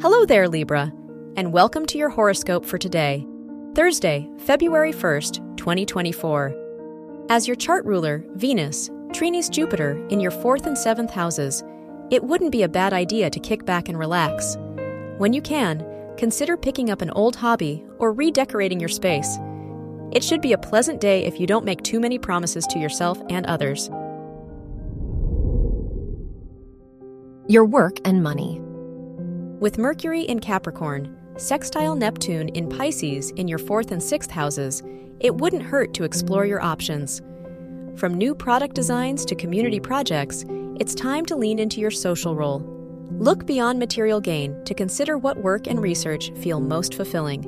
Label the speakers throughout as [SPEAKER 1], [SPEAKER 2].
[SPEAKER 1] Hello there, Libra, and welcome to your horoscope for today, Thursday, February 1st, 2024. As your chart ruler, Venus, trines Jupiter in your fourth and seventh houses, it wouldn't be a bad idea to kick back and relax. When you can, consider picking up an old hobby or redecorating your space. It should be a pleasant day if you don't make too many promises to yourself and others.
[SPEAKER 2] Your work and money.
[SPEAKER 1] With Mercury in Capricorn, sextile Neptune in Pisces in your fourth and sixth houses, it wouldn't hurt to explore your options. From new product designs to community projects, it's time to lean into your social role. Look beyond material gain to consider what work and research feel most fulfilling.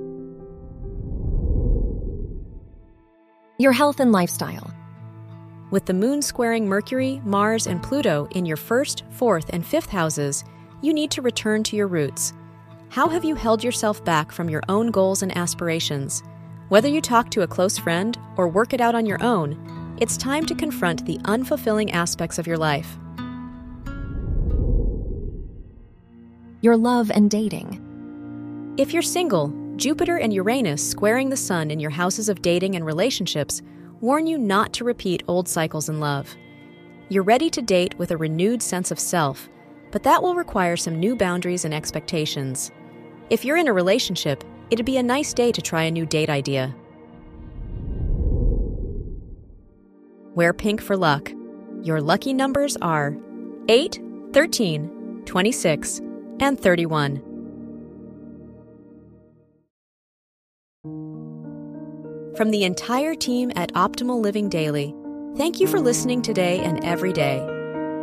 [SPEAKER 2] Your health and lifestyle.
[SPEAKER 1] With the moon squaring Mercury, Mars, and Pluto in your first, fourth, and fifth houses, you need to return to your roots. How have you held yourself back from your own goals and aspirations? Whether you talk to a close friend or work it out on your own, it's time to confront the unfulfilling aspects of your life.
[SPEAKER 2] Your love and dating.
[SPEAKER 1] If you're single, Jupiter and Uranus squaring the Sun in your houses of dating and relationships warn you not to repeat old cycles in love. You're ready to date with a renewed sense of self but that will require some new boundaries and expectations. If you're in a relationship, it'd be a nice day to try a new date idea. Wear pink for luck. Your lucky numbers are 8, 13, 26, and 31. From the entire team at Optimal Living Daily, thank you for listening today and every day